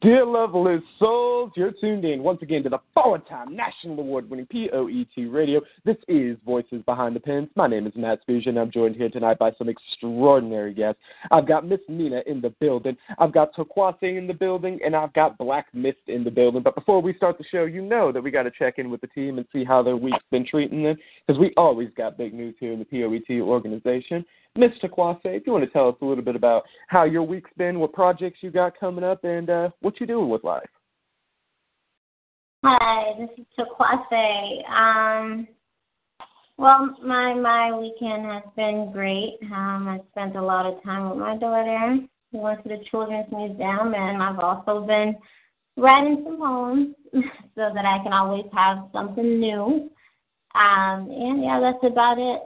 Dear lovely souls, you're tuned in once again to the four-time national award-winning POET radio. This is Voices Behind the Pens. My name is Matt Spezia, and I'm joined here tonight by some extraordinary guests. I've got Miss Nina in the building, I've got Tokwase in the building, and I've got Black Mist in the building. But before we start the show, you know that we got to check in with the team and see how their week's been treating them, because we always got big news here in the POET organization. Mr. Kwase, if you want to tell us a little bit about how your week's been, what projects you got coming up, and uh, what you're doing with life. Hi, this is Takwase. Um, well, my my weekend has been great. Um, I spent a lot of time with my daughter. We went to the Children's Museum, and I've also been writing some poems so that I can always have something new. Um, and yeah, that's about it.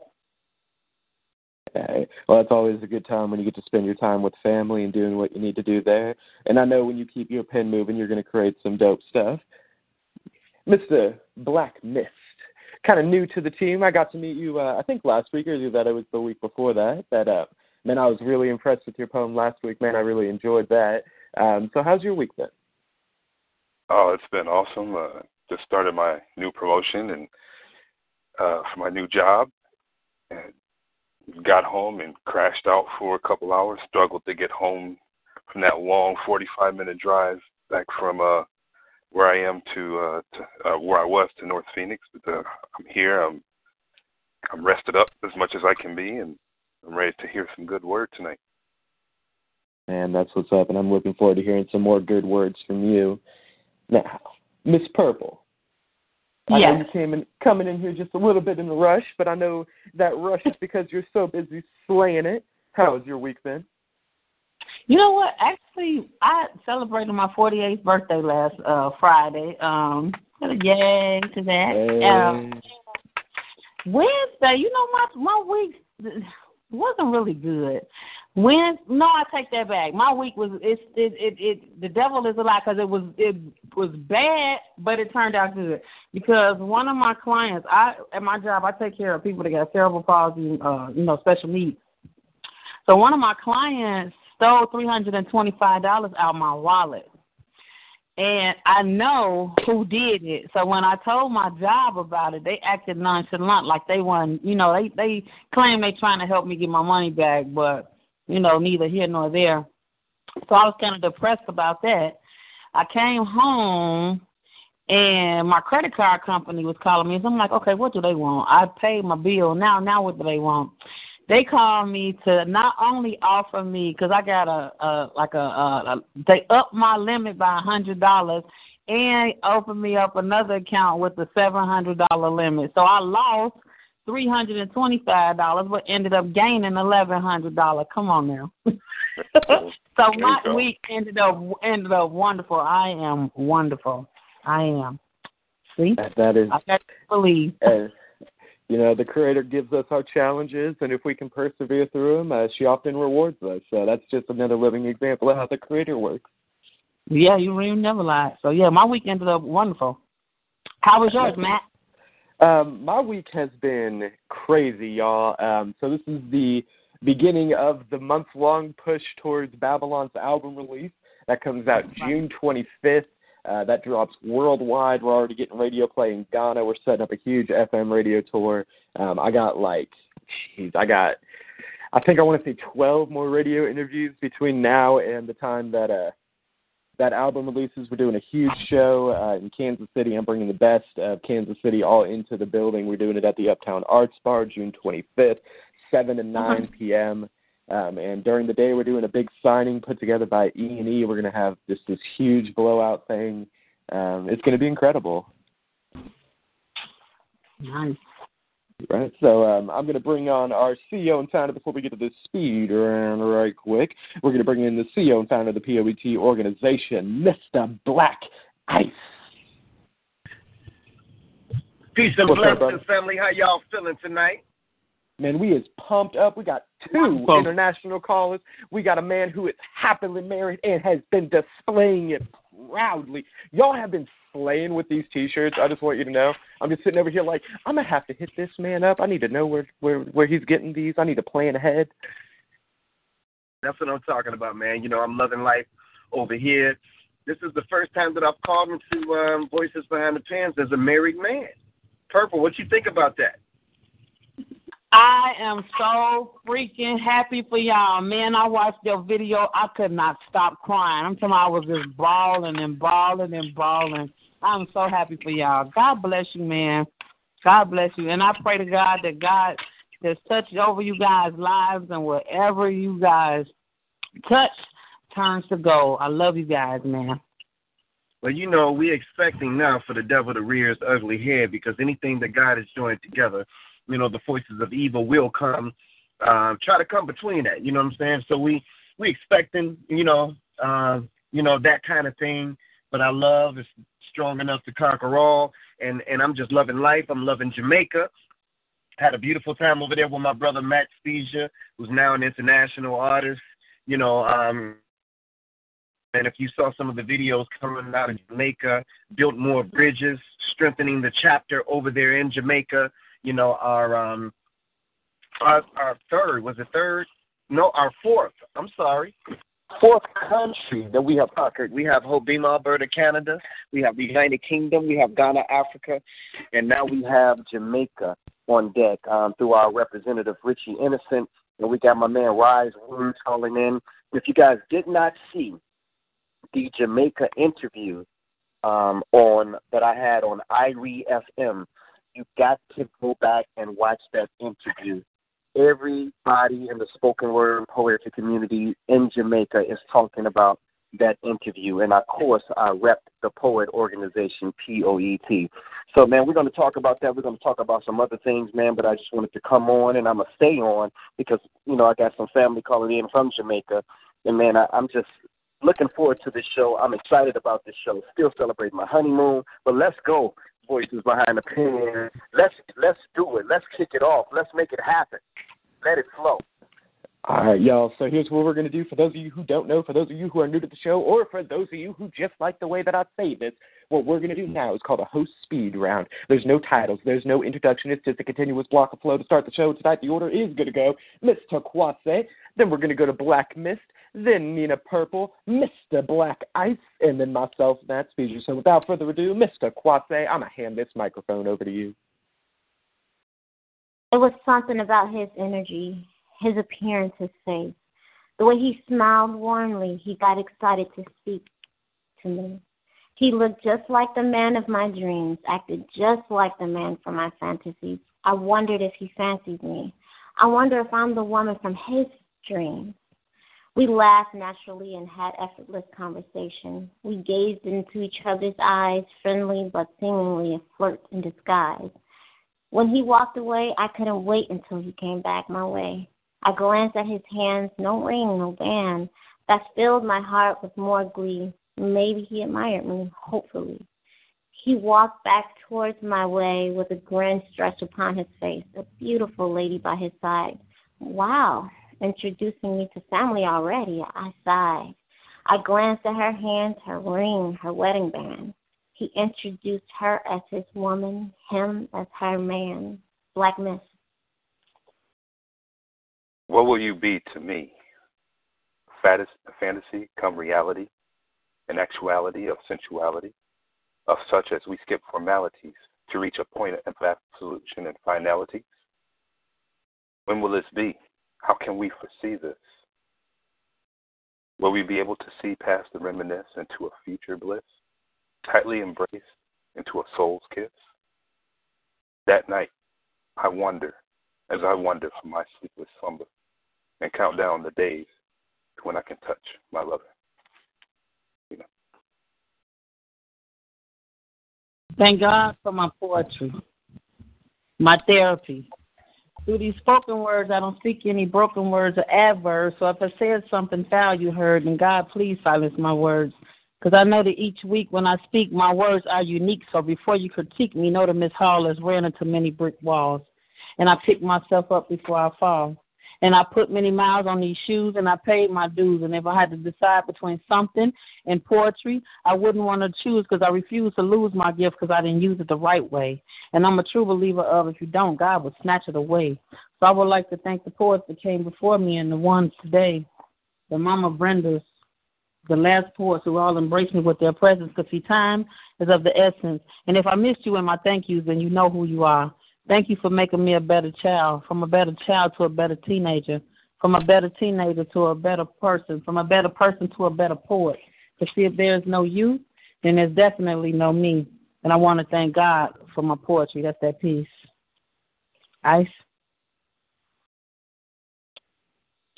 Well, it's always a good time when you get to spend your time with family and doing what you need to do there. And I know when you keep your pen moving, you're going to create some dope stuff. Mr. Black Mist, kind of new to the team. I got to meet you, uh, I think last week, or either that it was the week before that. That uh, man, I was really impressed with your poem last week. Man, I really enjoyed that. Um, so, how's your week been? Oh, it's been awesome. Uh, just started my new promotion and uh, for my new job, and got home and crashed out for a couple hours. Struggled to get home from that long 45 minute drive back from uh where I am to uh to uh, where I was to North Phoenix. But uh, I'm here. I'm I'm rested up as much as I can be, and I'm ready to hear some good word tonight. And that's what's up. And I'm looking forward to hearing some more good words from you. Now, Miss Purple, I Yes. know you came in coming in here just a little bit in a rush, but I know that rush is because you're so busy slaying it. How has your week been? You know what? Actually, I celebrated my 48th birthday last uh Friday. Um, yay to that. Um, Wednesday, you know, my my week wasn't really good. When no, I take that back. My week was it's it it, it the devil is a lie because it was it was bad, but it turned out good because one of my clients, I at my job, I take care of people that got cerebral palsy, uh, you know, special needs. So one of my clients stole three hundred and twenty five dollars out my wallet. And I know who did it. So when I told my job about it, they acted nonchalant, like they weren't you know, they they claim they trying to help me get my money back, but you know, neither here nor there. So I was kind of depressed about that. I came home and my credit card company was calling me. So I'm like, okay, what do they want? I paid my bill. Now, now what do they want? They called me to not only offer me because I got a, a like a, a, a they upped my limit by a hundred dollars and opened me up another account with a seven hundred dollar limit. So I lost three hundred and twenty five dollars, but ended up gaining eleven hundred dollars. Come on now. so my week ended up ended up wonderful. I am wonderful. I am. See, That, that is, I got to believe. uh, you know, the Creator gives us our challenges, and if we can persevere through them, uh, she often rewards us. So that's just another living example of how the Creator works. Yeah, you really never lie. So yeah, my week ended up wonderful. How was yours, Matt? Um, my week has been crazy, y'all. Um, so this is the beginning of the month-long push towards Babylon's album release. That comes out June 25th. Uh, that drops worldwide. We're already getting radio play in Ghana. We're setting up a huge FM radio tour. Um, I got like, jeez, I got, I think I want to say 12 more radio interviews between now and the time that uh, that album releases. We're doing a huge show uh, in Kansas City. I'm bringing the best of Kansas City all into the building. We're doing it at the Uptown Arts Bar, June 25th, 7 to 9 p.m. Um, and during the day, we're doing a big signing put together by E and E. We're going to have just this huge blowout thing. Um, it's going to be incredible. Nice. Right. So um, I'm going to bring on our CEO and founder before we get to the speed round right quick. We're going to bring in the CEO and founder of the POET organization, Mr. Black Ice. Peace and What's blessings, family. How y'all feeling tonight? Man, we is pumped up. We got two international callers. We got a man who is happily married and has been displaying it proudly. Y'all have been slaying with these T-shirts. I just want you to know. I'm just sitting over here like I'm gonna have to hit this man up. I need to know where where where he's getting these. I need to plan ahead. That's what I'm talking about, man. You know, I'm loving life over here. This is the first time that I've called into um, Voices Behind the Pens as a married man. Purple, what you think about that? I am so freaking happy for y'all. Man, I watched your video. I could not stop crying. I'm talking I was just bawling and bawling and bawling. I'm so happy for y'all. God bless you, man. God bless you. And I pray to God that God just touch over you guys' lives and whatever you guys touch turns to gold. I love you guys, man. Well, you know, we're expecting now for the devil to rear his ugly head because anything that God has joined together, you know, the forces of evil will come, um, try to come between that. You know what I'm saying? So we we expecting, you know, uh, you know that kind of thing. But our love is strong enough to conquer all, and and I'm just loving life. I'm loving Jamaica. Had a beautiful time over there with my brother Matt Spezia, who's now an international artist. You know, um, and if you saw some of the videos coming out of Jamaica, built more bridges, strengthening the chapter over there in Jamaica. You know, our um our our third was it third? No, our fourth. I'm sorry. Fourth country that we have conquered. We have Hobbema, Alberta, Canada. We have the United Kingdom. We have Ghana, Africa, and now we have Jamaica on deck um, through our representative Richie Innocent, and we got my man Wise Words calling in. If you guys did not see the Jamaica interview um, on that I had on IRIE FM, you got to go back and watch that interview. Everybody in the spoken word poetry community in Jamaica is talking about that interview, and of course, I rep the Poet Organization, POET. So, man, we're going to talk about that. We're going to talk about some other things, man. But I just wanted to come on, and I'm gonna stay on because you know I got some family calling in from Jamaica, and man, I, I'm just looking forward to this show. I'm excited about this show. Still celebrating my honeymoon, but let's go. Voices behind the pen. Let's let's do it. Let's kick it off. Let's make it happen. Let it flow. All right, y'all. So here's what we're going to do for those of you who don't know, for those of you who are new to the show, or for those of you who just like the way that I say this, what we're going to do now is called a host speed round. There's no titles, there's no introduction. It's just a continuous block of flow to start the show. Tonight, the order is going to go Mr. Kwase, then we're going to go to Black Mist, then Nina Purple, Mr. Black Ice, and then myself, Matt Spezia. So without further ado, Mr. Kwase, I'm going to hand this microphone over to you. It was something about his energy, his appearance, his face. The way he smiled warmly, he got excited to speak to me. He looked just like the man of my dreams, acted just like the man from my fantasies. I wondered if he fancied me. I wonder if I'm the woman from his dreams. We laughed naturally and had effortless conversation. We gazed into each other's eyes, friendly but seemingly a flirt in disguise. When he walked away, I couldn't wait until he came back my way. I glanced at his hands, no ring, no band. That filled my heart with more glee. Maybe he admired me, hopefully. He walked back towards my way with a grin stretched upon his face, a beautiful lady by his side. Wow, introducing me to family already. I sighed. I glanced at her hands, her ring, her wedding band. He introduced her as his woman, him as her man. Black Mist. What will you be to me? Fantas- Fantasy come reality, an actuality of sensuality, of such as we skip formalities to reach a point of absolution and finality? When will this be? How can we foresee this? Will we be able to see past the reminisce into a future bliss, tightly embraced into a soul's kiss? That night, I wonder, as I wonder from my sleepless slumber, and count down the days to when I can touch my lover. Thank God for my poetry. my therapy. Through these spoken words, I don't speak any broken words or adverbs. So if I said something foul you heard, then God, please silence my words. Because I know that each week when I speak, my words are unique. So before you critique me, know that Miss Hall has ran into many brick walls. And I pick myself up before I fall. And I put many miles on these shoes and I paid my dues. And if I had to decide between something and poetry, I wouldn't want to choose because I refuse to lose my gift because I didn't use it the right way. And I'm a true believer of if you don't, God will snatch it away. So I would like to thank the poets that came before me and the ones today, the Mama Brendas, the last poets who all embraced me with their presence because see, time is of the essence. And if I missed you in my thank yous, then you know who you are. Thank you for making me a better child, from a better child to a better teenager, from a better teenager to a better person, from a better person to a better poet. Because see, if there's no you, then there's definitely no me. And I want to thank God for my poetry. That's that piece. Ice.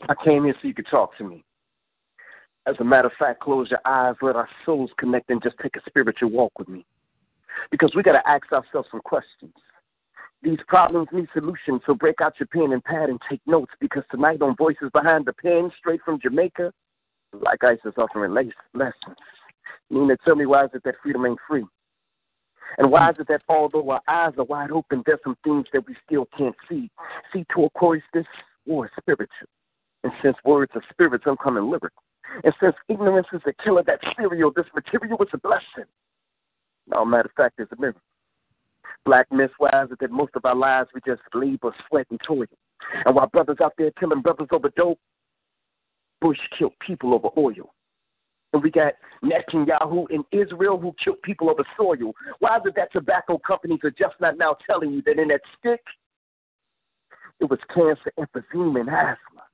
I came here so you could talk to me. As a matter of fact, close your eyes, let our souls connect, and just take a spiritual walk with me. Because we got to ask ourselves some questions. These problems need solutions, so break out your pen and pad and take notes because tonight on Voices Behind the Pen, straight from Jamaica, like Ice is offering lessons. Nina, tell me why is it that freedom ain't free? And why is it that although our eyes are wide open, there's some things that we still can't see? See, to a course, this war is spiritual. And since words are spirits, I'm coming lyrical. And since ignorance is the killer, that stereo, this material is a blessing. No matter of fact, it's a miracle. Black miswives that most of our lives we just labor, sweat, and toil. And while brothers out there killing brothers over dope, Bush killed people over oil. And we got Netanyahu in Israel who killed people over soil. Why is it that tobacco companies are just not now telling you that in that stick, it was cancer, emphysema, and asthma?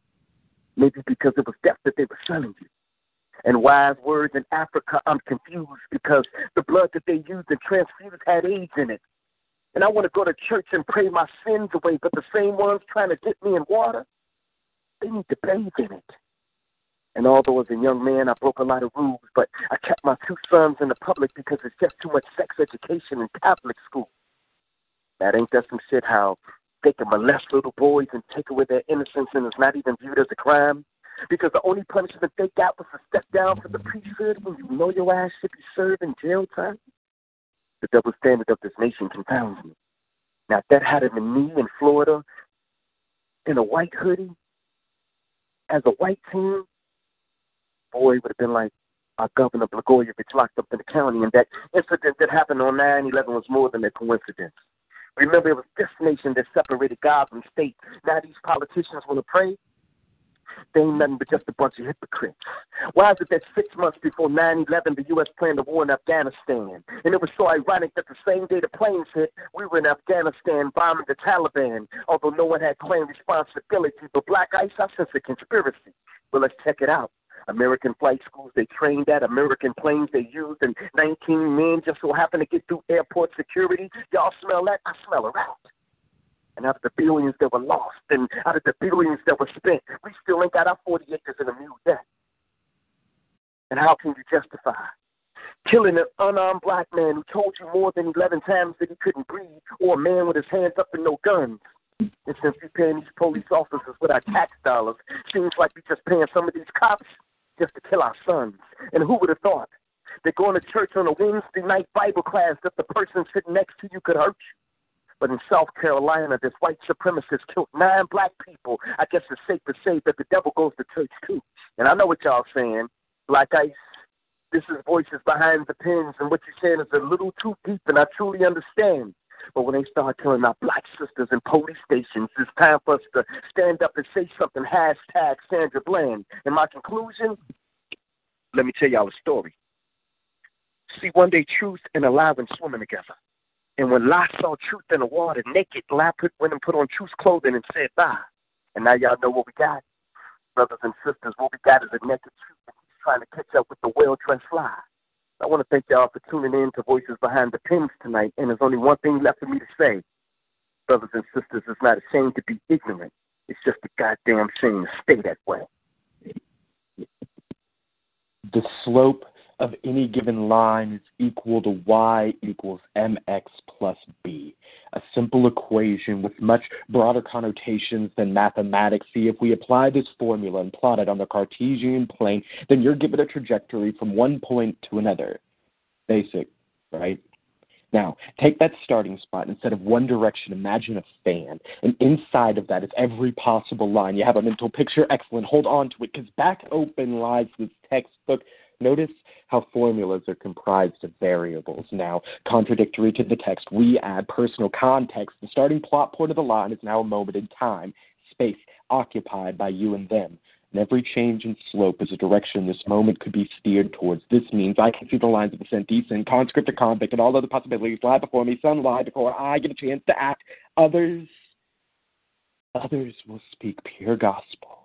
Maybe because it was death that they were selling you. And wise words in Africa, I'm confused because the blood that they used and transfused had AIDS in it. And I want to go to church and pray my sins away, but the same ones trying to get me in water, they need to bathe in it. And although as a young man I broke a lot of rules, but I kept my two sons in the public because it's just too much sex education in Catholic school. That ain't that some shit how they can molest little boys and take away their innocence and it's not even viewed as a crime? Because the only punishment they got was to step down from the priesthood when you know your ass should be serving jail time? The double standard of this nation confounds me. Now, if that had been me in Florida in a white hoodie as a white team, boy, it would have been like our Governor Blagojevich locked up in the county, and that incident that happened on 9 11 was more than a coincidence. Remember, it was this nation that separated God from state. Now these politicians want to pray they ain't nothing but just a bunch of hypocrites. Why is it that six months before 9 11, the U.S. planned a war in Afghanistan? And it was so ironic that the same day the planes hit, we were in Afghanistan bombing the Taliban, although no one had claimed responsibility. But Black Ice, I sense a conspiracy. Well, let's check it out. American flight schools they trained at, American planes they used, and 19 men just so happened to get through airport security. Y'all smell that? I smell a rat. And out of the billions that were lost and out of the billions that were spent, we still ain't got our 40 acres and a mule yet. And how can you justify killing an unarmed black man who told you more than 11 times that he couldn't breathe, or a man with his hands up and no guns? And since we're paying these police officers with our tax dollars, seems like we're just paying some of these cops just to kill our sons. And who would have thought that going to church on a Wednesday night Bible class that the person sitting next to you could hurt you? But in South Carolina, this white supremacist killed nine black people. I guess it's safe to say that the devil goes to church too. And I know what y'all saying. Black Ice, this is voices behind the pens, and what you're saying is a little too deep, and I truly understand. But when they start killing our black sisters in police stations, it's time for us to stand up and say something. Hashtag Sandra Bland. And my conclusion, let me tell y'all a story. See, one day truth and and swimming together. And when Lot saw truth in the water, naked, Lot put, went and put on truth's clothing and said, bye. And now y'all know what we got. Brothers and sisters, what we got is a naked truth. And he's trying to catch up with the well-dressed fly. I want to thank y'all for tuning in to Voices Behind the Pens tonight. And there's only one thing left for me to say. Brothers and sisters, it's not a shame to be ignorant. It's just a goddamn shame to stay that way. The slope of any given line is equal to y equals mx plus b. a simple equation with much broader connotations than mathematics. See, if we apply this formula and plot it on the Cartesian plane, then you're given a trajectory from one point to another. Basic, right? Now, take that starting spot. Instead of one direction, imagine a fan. And inside of that is every possible line. You have a mental picture? Excellent. Hold on to it because back open lies this textbook. Notice how formulas are comprised of variables. Now, contradictory to the text, we add personal context. The starting plot point of the line is now a moment in time, space occupied by you and them. And every change in slope is a direction this moment could be steered towards. This means I can see the lines of ascent, descent, conscript to convict, and all other possibilities lie before me. Some lie before I get a chance to act. Others, others will speak pure gospel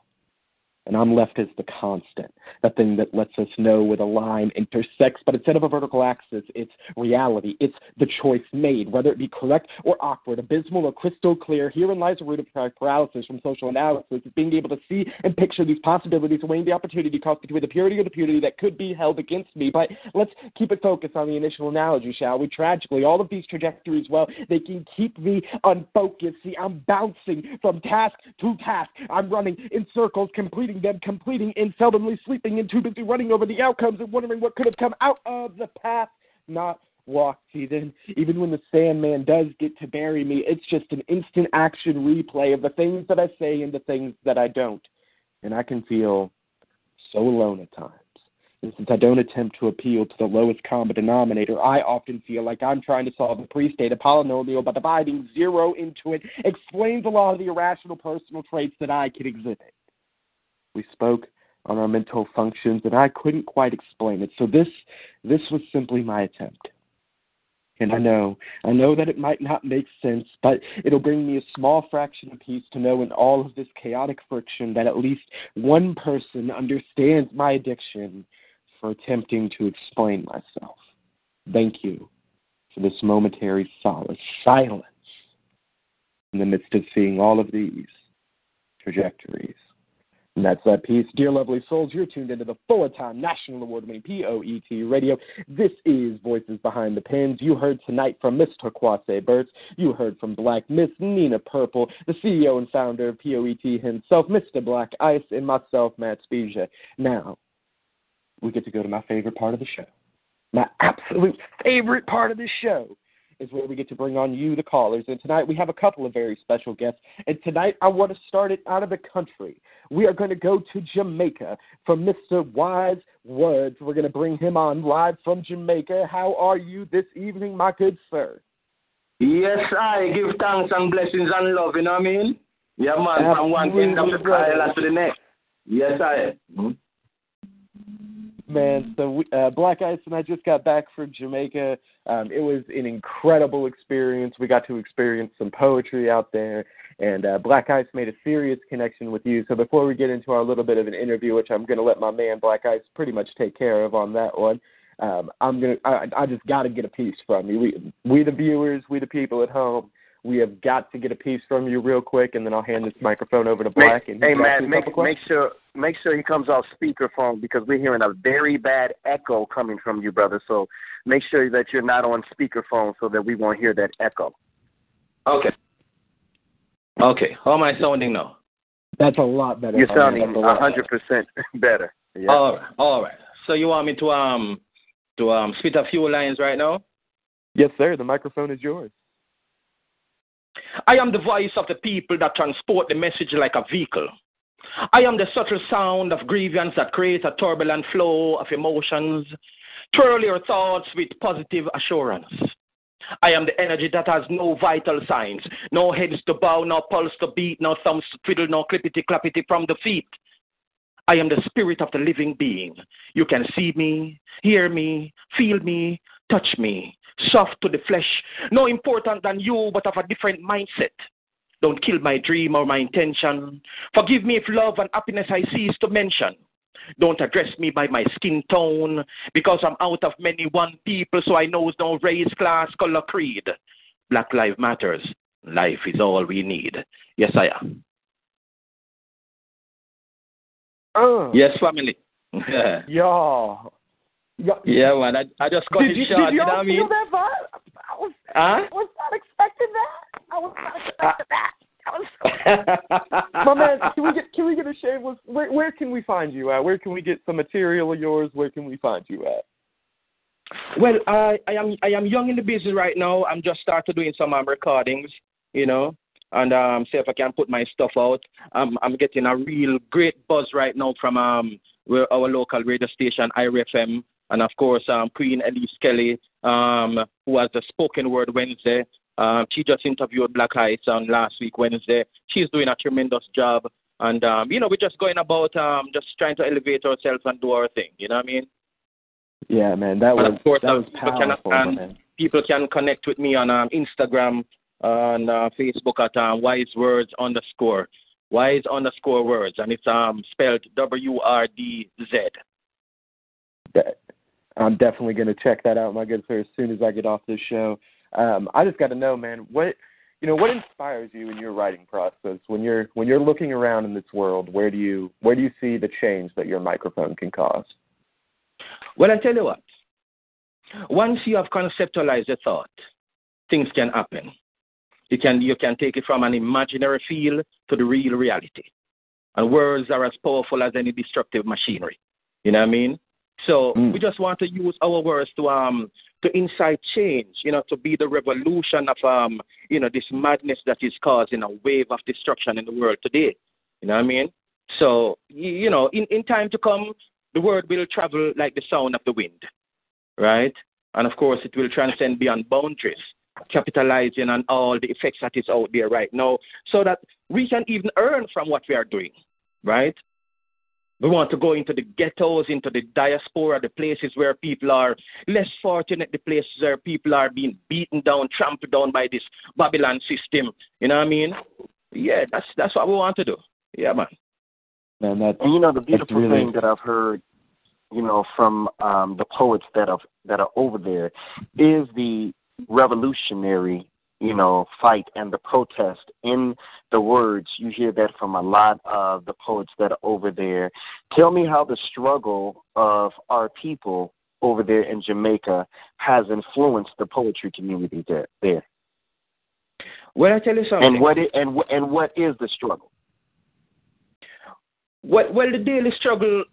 and I'm left as the constant, that thing that lets us know where the line intersects. But instead of a vertical axis, it's reality. It's the choice made, whether it be correct or awkward, abysmal or crystal clear. Herein lies the root of paralysis from social analysis. It's being able to see and picture these possibilities, weighing the opportunity cost between the purity or the purity that could be held against me. But let's keep it focused on the initial analogy, shall we? Tragically, all of these trajectories, well, they can keep me unfocused. See, I'm bouncing from task to task. I'm running in circles, completing completing them, completing and seldomly sleeping and too busy running over the outcomes and wondering what could have come out of the path not walked. Even even when the Sandman does get to bury me, it's just an instant action replay of the things that I say and the things that I don't. And I can feel so alone at times. And since I don't attempt to appeal to the lowest common denominator, I often feel like I'm trying to solve a pre-state polynomial by dividing zero into it explains a lot of the irrational personal traits that I can exhibit. We spoke on our mental functions, and I couldn't quite explain it. So this this was simply my attempt. And I know, I know that it might not make sense, but it'll bring me a small fraction of peace to know in all of this chaotic friction that at least one person understands my addiction for attempting to explain myself. Thank you for this momentary solace, silence in the midst of seeing all of these trajectories. And that's that piece. Dear lovely souls, you're tuned into the four-time national award-winning POET radio. This is Voices Behind the Pens. You heard tonight from Miss Turquoise Burtz. You heard from Black Miss Nina Purple, the CEO and founder of POET himself, Mr. Black Ice, and myself, Matt Spezia. Now, we get to go to my favorite part of the show. My absolute favorite part of the show is where we get to bring on you, the callers. And tonight we have a couple of very special guests. And tonight I want to start it out of the country. We are going to go to Jamaica from Mr. Wise Words. We're going to bring him on live from Jamaica. How are you this evening, my good sir? Yes, I give thanks and blessings and love, you know what I mean? Yeah, man, from one end of to the next. Yes, I. Hmm? Man, so we, uh, Black Ice and I just got back from Jamaica. Um, it was an incredible experience. We got to experience some poetry out there, and uh, Black Ice made a serious connection with you. So before we get into our little bit of an interview, which I'm going to let my man Black Ice pretty much take care of on that one, um, I'm gonna I, I just got to get a piece from you. We we the viewers, we the people at home. We have got to get a piece from you real quick, and then I'll hand this microphone over to Black. Make, and hey man, make make sure make sure he comes off speakerphone because we're hearing a very bad echo coming from you, brother. So make sure that you're not on speakerphone so that we won't hear that echo. Okay. Okay. How am I sounding now? That's a lot better. You're sounding a hundred percent better. Yeah. All right. All right. So you want me to um to um spit a few lines right now? Yes, sir. The microphone is yours. I am the voice of the people that transport the message like a vehicle. I am the subtle sound of grievance that creates a turbulent flow of emotions. Twirl your thoughts with positive assurance. I am the energy that has no vital signs, no heads to bow, no pulse to beat, no thumbs to twiddle, no clippity clappity from the feet. I am the spirit of the living being. You can see me, hear me, feel me, touch me soft to the flesh, no important than you, but of a different mindset. Don't kill my dream or my intention. Forgive me if love and happiness I cease to mention. Don't address me by my skin tone, because I'm out of many one people, so I knows no race, class, color, creed. Black life matters. Life is all we need. Yes, I am. Uh, yes, family. yeah. Yeah, yeah man. I, I just got did it you, shot. Did you, you know what I mean? feel that vibe? I was, huh? I was not expecting that. I was about to that. My man, can we get can we get a shameless? Where where can we find you at? Where can we get some material of yours? Where can we find you at? Well, I, I am I am young in the business right now. I'm just started doing some um, recordings, you know, and um, see if I can put my stuff out. I'm I'm getting a real great buzz right now from um our local radio station IRIE FM, and of course um Queen Elise Kelly, um who has the Spoken Word Wednesday. Um, she just interviewed Black Ice on last week Wednesday. She's doing a tremendous job, and um, you know we're just going about um just trying to elevate ourselves and do our thing. You know what I mean? Yeah, man, that and was of course, that um, was people can, powerful, and man. people can connect with me on um, Instagram and uh, Facebook at um, Wise Words underscore Wise underscore Words, and it's um spelled W R D Z. That, I'm definitely going to check that out, my good sir, as soon as I get off this show. Um, I just got to know, man, what you know, what inspires you in your writing process when you're when you're looking around in this world? Where do you where do you see the change that your microphone can cause? Well, I tell you what. Once you have conceptualized a thought, things can happen. You can you can take it from an imaginary feel to the real reality. And words are as powerful as any destructive machinery. You know what I mean? So we just want to use our words to um to incite change, you know, to be the revolution of um, you know, this madness that is causing a wave of destruction in the world today. You know what I mean? So you know, in, in time to come, the word will travel like the sound of the wind. Right? And of course it will transcend beyond boundaries, capitalizing on all the effects that is out there right now, so that we can even earn from what we are doing. Right? We want to go into the ghettos, into the diaspora, the places where people are less fortunate, the places where people are being beaten down, trampled down by this Babylon system. You know what I mean? Yeah, that's that's what we want to do. Yeah, man. Man, that's And you know the beautiful really- thing that I've heard, you know, from um, the poets that are that are over there, is the revolutionary, you know, fight and the protest in the words. You hear that from a lot of the poets that are over there. Tell me how the struggle of our people over there in Jamaica has influenced the poetry community there. there. Well, I tell you something. And what and and what is the struggle? Well, well, the daily struggle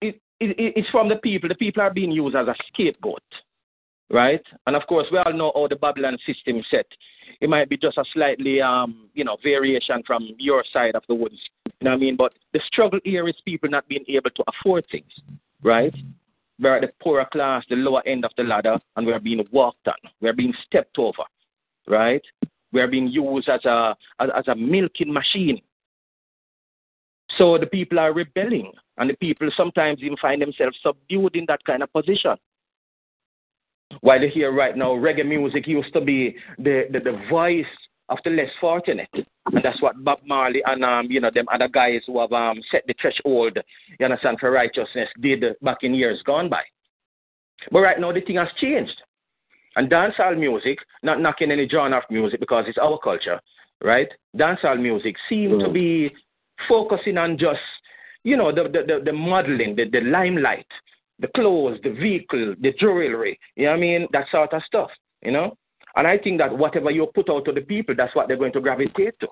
is, is, is from the people. The people are being used as a scapegoat, right? And of course, we all know how the Babylon system set. It might be just a slightly, um, you know, variation from your side of the woods. You know what I mean? But the struggle here is people not being able to afford things, right? We're at the poorer class, the lower end of the ladder, and we're being walked on. We're being stepped over, right? We're being used as a as, as a milking machine. So the people are rebelling, and the people sometimes even find themselves subdued in that kind of position. While you hear right now, reggae music used to be the, the, the voice of the less fortunate. And that's what Bob Marley and um, you know them other guys who have um, set the threshold, you understand, for righteousness did back in years gone by. But right now the thing has changed. And dancehall music, not knocking any genre of music because it's our culture, right? Dancehall music seem to be focusing on just, you know, the the, the, the modeling, the, the limelight, the clothes, the vehicle, the jewelry, you know what I mean? That sort of stuff, you know? And I think that whatever you put out to the people, that's what they're going to gravitate to.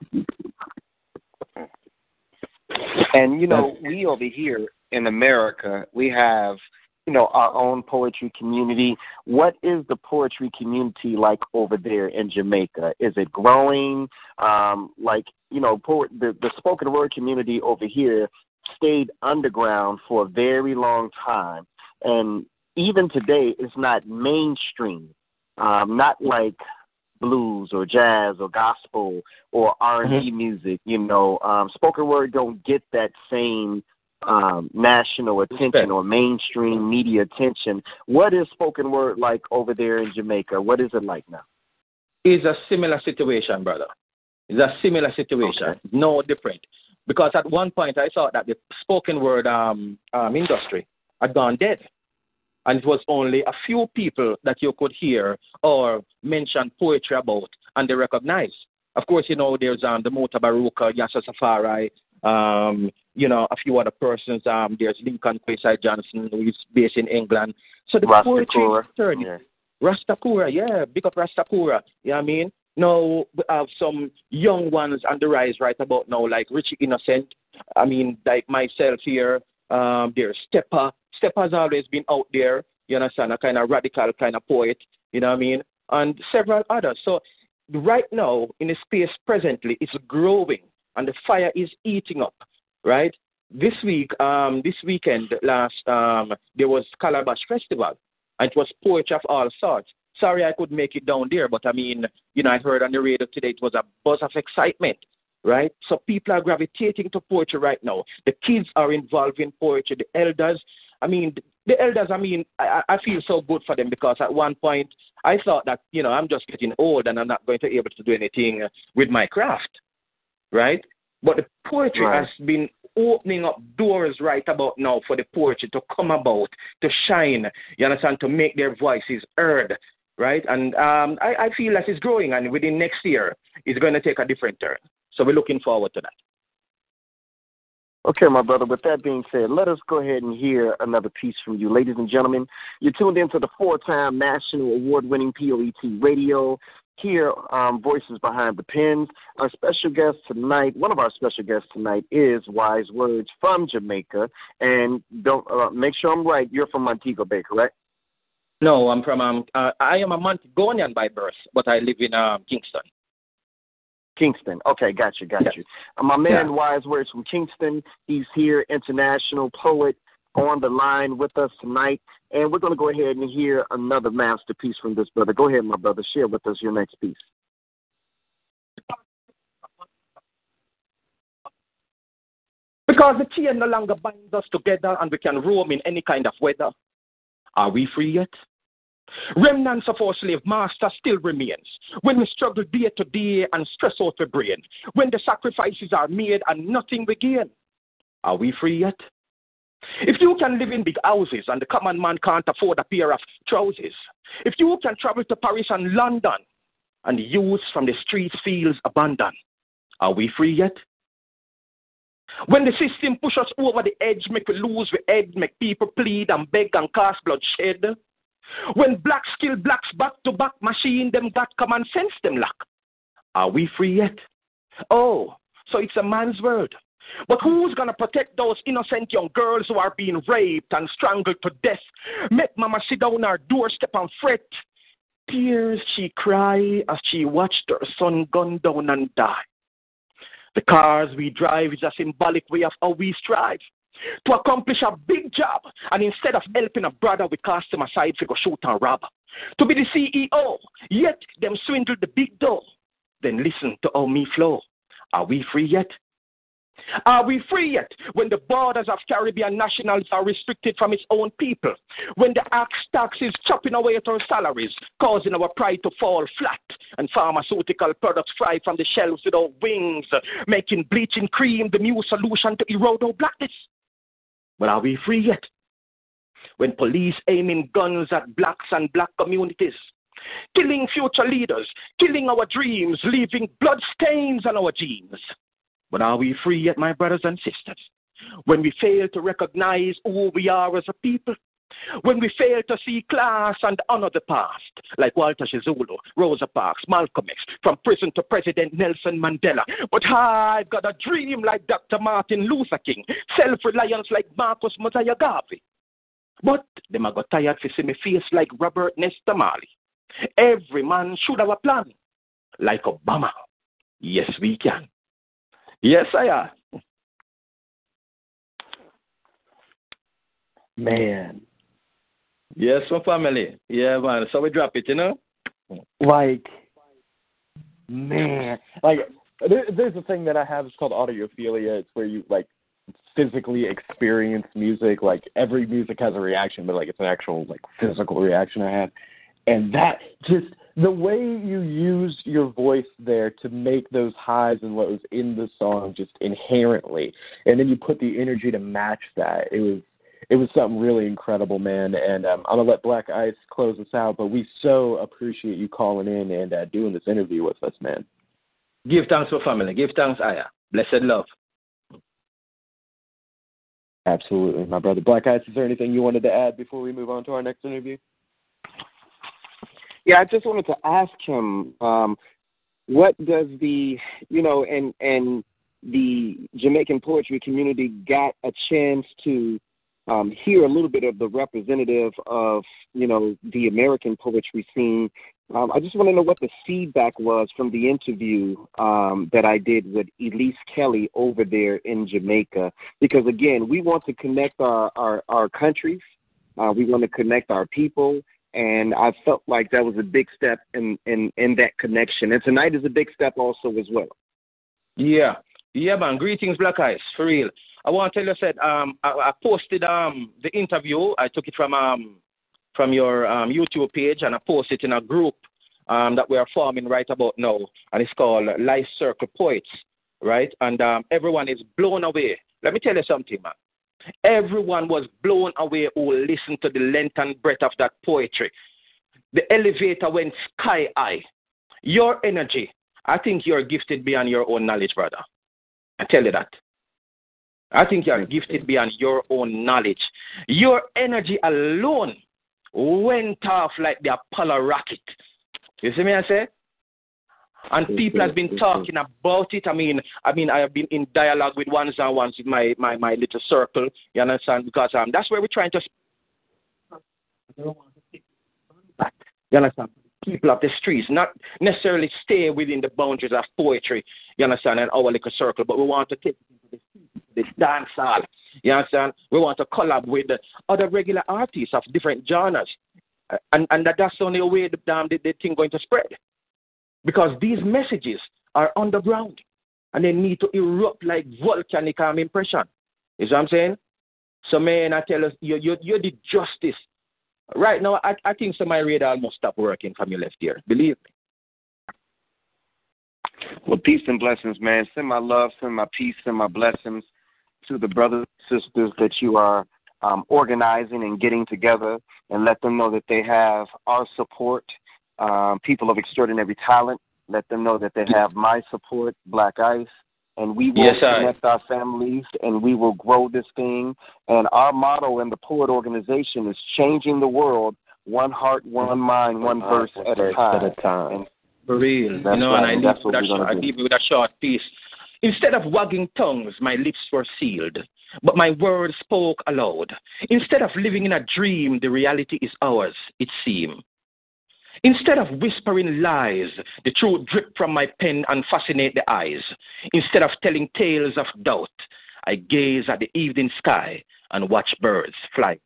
And you know, we over here in America, we have you know our own poetry community. What is the poetry community like over there in Jamaica? Is it growing? Um, like you know, poet, the the spoken word community over here stayed underground for a very long time, and even today, it's not mainstream. Um, not like blues or jazz or gospel or R and B music. You know, um, spoken word don't get that same um, national attention or mainstream media attention. What is spoken word like over there in Jamaica? What is it like now? It's a similar situation, brother. It's a similar situation. No different. Because at one point I thought that the spoken word um, um, industry had gone dead. And it was only a few people that you could hear or mention poetry about and they recognize. Of course, you know, there's um, the Mota Baruka, Yasus Afari, um, you know, a few other persons. Um, there's Linton Kwesi Johnson, who is based in England. So the poetry is turning. Yeah. Rastakura, yeah, big up Rastakura. You know what I mean? Now we have some young ones on the rise right about now, like Richie Innocent. I mean, like myself here. Um, there's Stepper. Stepper's always been out there. You understand? A kind of radical kind of poet. You know what I mean? And several others. So right now, in the space presently, it's growing, and the fire is eating up. Right? This week, um, this weekend, last um, there was Calabash Festival, and it was poetry of all sorts. Sorry I couldn't make it down there, but I mean, you know, I heard on the radio today it was a buzz of excitement, right? So people are gravitating to poetry right now. The kids are involved in poetry, the elders. I mean, the elders, I mean, I, I feel so good for them because at one point I thought that, you know, I'm just getting old and I'm not going to be able to do anything with my craft, right? But the poetry Right. has been opening up doors right about now for the poetry to come about, to shine, you understand, to make their voices heard, right? And um, I, I feel that it's growing, and within next year, it's going to take a different turn. So we're looking forward to that. Okay, my brother. With that being said, let us go ahead and hear another piece from you. Ladies and gentlemen, you're tuned into the four time national award winning POET radio. Here, um, Voices Behind the Pens. Our special guest tonight, one of our special guests tonight is Wise Words from Jamaica. And don't uh, make sure I'm right, you're from Montego Bay, correct? No, I'm from, um, uh, I am a Montegonian by birth, but I live in um, Kingston. Kingston. Okay, got you, got you. Uh, my man Yeah. Wise Words from Kingston. He's here, international poet on the line with us tonight. And we're going to go ahead and hear another masterpiece from this brother. Go ahead, my brother. Share with us your next piece. Because the chain no longer binds us together and we can roam in any kind of weather. Are we free yet? Remnants of our slave master still remains when we struggle day to day and stress out the brain, when the sacrifices are made and nothing we gain. Are we free yet? If you can live in big houses and the common man can't afford a pair of trousers, if you can travel to Paris and London and the youths from the streets feels abandoned, are we free yet? When the system push us over the edge, make we lose we head, make people plead and beg and cast bloodshed. When blacks kill blacks back to back, machine them got common sense them lack. Are we free yet? Oh, so it's a man's world. But who's gonna protect those innocent young girls who are being raped and strangled to death? Make mama sit down her doorstep and fret. Tears she cry as she watched her son gunned down and die. The cars we drive is a symbolic way of how we strive to accomplish a big job. And instead of helping a brother, we cast him aside to go shoot and rob. To be the CEO, yet them swindle the big dough. Then listen to how me flow. Are we free yet? Are we free yet when the borders of Caribbean nationals are restricted from its own people? When the axe tax is chopping away at our salaries, causing our pride to fall flat, and pharmaceutical products fly from the shelves without wings, making bleaching cream the new solution to erode our blackness? But are we free yet? When police aiming guns at blacks and black communities, killing future leaders, killing our dreams, leaving blood stains on our jeans. But are we free yet, my brothers and sisters? When we fail to recognize who we are as a people, when we fail to see class and honor the past, like Walter Sisulu, Rosa Parks, Malcolm X, from prison to President Nelson Mandela. But I've got a dream like Dr. Martin Luther King, self-reliance like Marcus Mosiah Garvey. But them I got tired to see me face like Robert Nesta Marley. Every man should have a plan, like Obama. Yes, we can. Yes, I am. Man, Yes, my family. Yeah, man. So we drop it, you know? like, man, like there, there's a thing that I have. It's called audiophilia. It's where you like physically experience music. Like every music has a reaction, but like it's an actual like physical reaction I have. And that just the way you used your voice there to make those highs and lows in the song just inherently, and then you put the energy to match that. It was it was something really incredible, man. And um, I'm gonna let Black Ice close us out, but we so appreciate you calling in and uh, doing this interview with us, man. Give thanks for family. Give thanks, Aya. Blessed love. Absolutely, my brother. Black Ice, is there anything you wanted to add before we move on to our next interview? Yeah, I just wanted to ask him, um, what does the you know and and the Jamaican poetry community got a chance to um, hear a little bit of the representative of you know the American poetry scene. Um, I just want to know what the feedback was from the interview um, that I did with Elise Kelly over there in Jamaica, because again, we want to connect our our, our countries, uh, we want to connect our people, and I felt like that was a big step in in in that connection. And tonight is a big step also as well. Yeah, yeah, man. Greetings, Black Ice, for real. I want to tell you said um I, I posted um the interview. I took it from um from your um, YouTube page and I posted it in a group um that we are forming right about now, and it's called Life Circle Poets, right? And um, everyone is blown away. Let me tell you something, man. Everyone was blown away who listened to the length and breadth of that poetry. The elevator went sky high. Your energy, I think you're gifted beyond your own knowledge, brother. I tell you that. I think you are gifted beyond your own knowledge. Your energy alone went off like the Apollo rocket. You see me I say? And people have been talking about it. I mean, I mean, I have been in dialogue with ones and ones with my, my, my little circle. You understand? Because um, that's where we're trying to. You understand? People of the streets, not necessarily stay within the boundaries of poetry. You understand? And our little circle, but we want to take the dance hall. You understand? We want to collab with other regular artists of different genres. And, and that, that's the only way the, damn, the, the thing going to spread. Because these messages are underground and they need to erupt like volcanic um, impression. You see what I'm saying? So, man, I tell us, you, you, you did justice. Right now, I, I think so my radar almost stopped working from your left ear. Believe me. Well, peace and blessings, man. Send my love, send my peace, send my blessings to the brothers and sisters that you are um, organizing and getting together, and let them know that they have our support um, people of extraordinary talent. Let them know that they have my support, Black Ice, and we will yes, connect our families and we will grow this thing. And our motto in the Poet Organization is changing the world one heart, one mind, one verse at a time. At a time. And For real. You know, and I leave, with that short, I leave you with a short piece. Instead of wagging tongues, my lips were sealed, but my words spoke aloud. Instead of living in a dream, the reality is ours, it seemed. Instead of whispering lies, the truth dripped from my pen and fascinate the eyes. Instead of telling tales of doubt, I gaze at the evening sky and watch birds fly.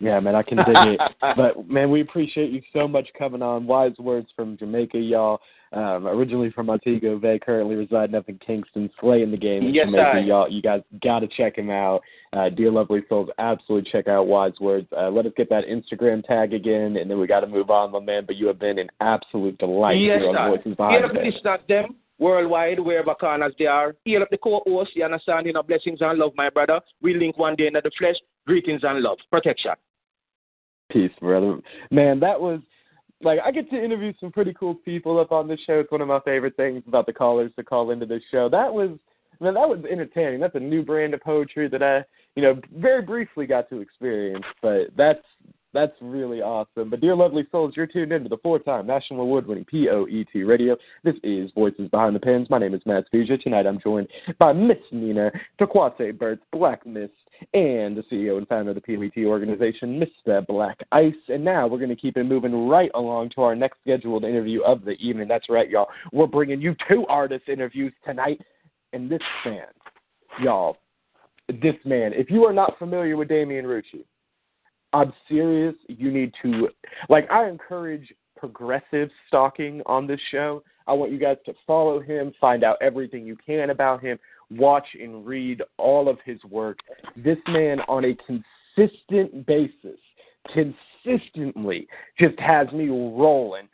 Yeah, man, I can dig it. But man, we appreciate you so much coming on. Wise words from Jamaica, y'all. Um, originally from Montego Bay, currently residing up in Kingston, slaying the game Yes, I. y'all. You guys got to check him out. Uh, dear lovely souls, absolutely check out Wise Words. Uh, let us get that Instagram tag again, and then we got to move on, my man. But you have been an absolute delight yes, on sir. Voices Behind Heal up the them worldwide, wherever corners they are. Heal up the co-host, you understand? You know, blessings and love, my brother. We link one day in the flesh. Greetings and love. Protection. Peace, brother. Man, that was like I get to interview some pretty cool people up on this show. It's one of my favorite things about the callers to call into this show. That was man, that was entertaining. That's a new brand of poetry that I, you know, very briefly got to experience. But that's that's really awesome. But dear lovely souls, you're tuned into the four-time national award-winning POET radio. This is Voices Behind the Pens. My name is Matt Spezia. Tonight I'm joined by Miss Nina Taquate Burt's Black Mist and the CEO and founder of the POET organization, Mr. Black Ice. And now we're going to keep it moving right along to our next scheduled interview of the evening. That's right, y'all. We're bringing you two artist interviews tonight. And this man, y'all, this man, if you are not familiar with Damian Rucci, I'm serious. You need to, like, I encourage progressive stalking on this show. I want you guys to follow him, find out everything you can about him, watch and read all of his work. This man, on a consistent basis, consistently just has me rolling.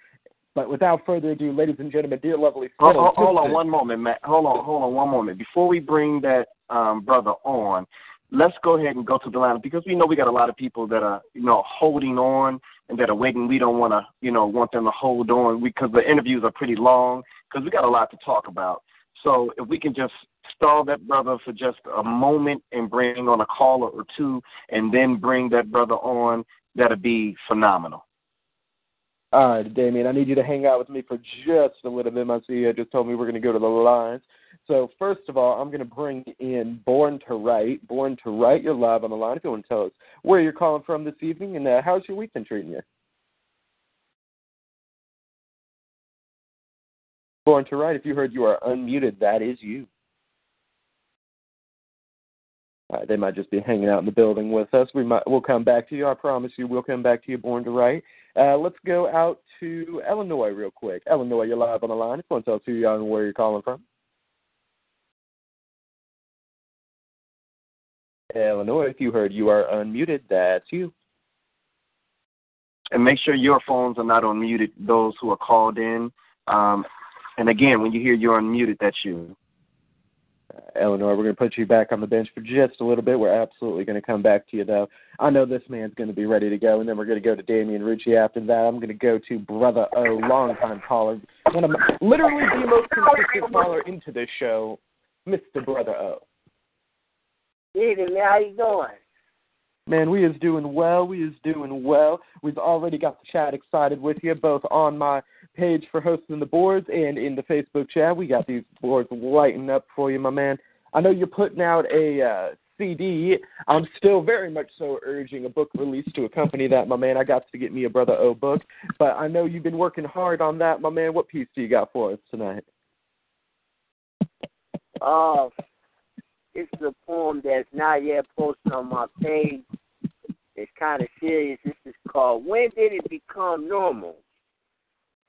But without further ado, ladies and gentlemen, dear lovely Hold, fellow hold, hold on one moment, Matt. Hold on, hold on one moment. Before we bring that um, brother on, let's go ahead and go to the lineup because we know we got a lot of people that are, you know, holding on and that are waiting. We don't want to, you know, want them to hold on because the interviews are pretty long because we got a lot to talk about. So if we can just stall that brother for just a moment and bring on a caller or two and then bring that brother on, that'd be phenomenal. All right, Damian, I need you to hang out with me for just a little bit. My CEO just told me we're going to go to the lines. So, first of all, I'm going to bring in Born to Write. Born to Write, you're live on the line. If you want to tell us where you're calling from this evening and uh, how's your week been treating you? Born to Write, if you heard you are unmuted, that is you. They might just be hanging out in the building with us. We might we'll come back to you. I promise you, we'll come back to you. Born to Write. Uh, let's go out to Illinois real quick. Illinois, you're live on the line. You want to tell us who you are and where you're calling from. Illinois, if you heard you are unmuted, that's you. And make sure your phones are not unmuted, those who are called in. Um, and again, when you hear you're unmuted, that's you. Uh, Illinois, we're going to put you back on the bench for just a little bit. We're absolutely going to come back to you, though. I know this man's going to be ready to go, and then we're going to go to Damian Rucci after that. I'm going to go to Brother O, longtime caller, one of my, literally the most consistent caller into this show, Mr. Brother O. Evening, man. How you doing? Man, we is doing well. We is doing well. We've already got the chat excited with you, both on my page for hosting the boards and in the Facebook chat. We got these boards lighting up for you, my man. I know you're putting out a uh, CD. I'm still very much so urging a book release to accompany that, my man. I got to get me a Brother O book, but I know you've been working hard on that, my man. What piece do you got for us tonight? Uh, it's the poem that's not yet posted on my page. It's kind of serious. This is called When Did It Become Normal?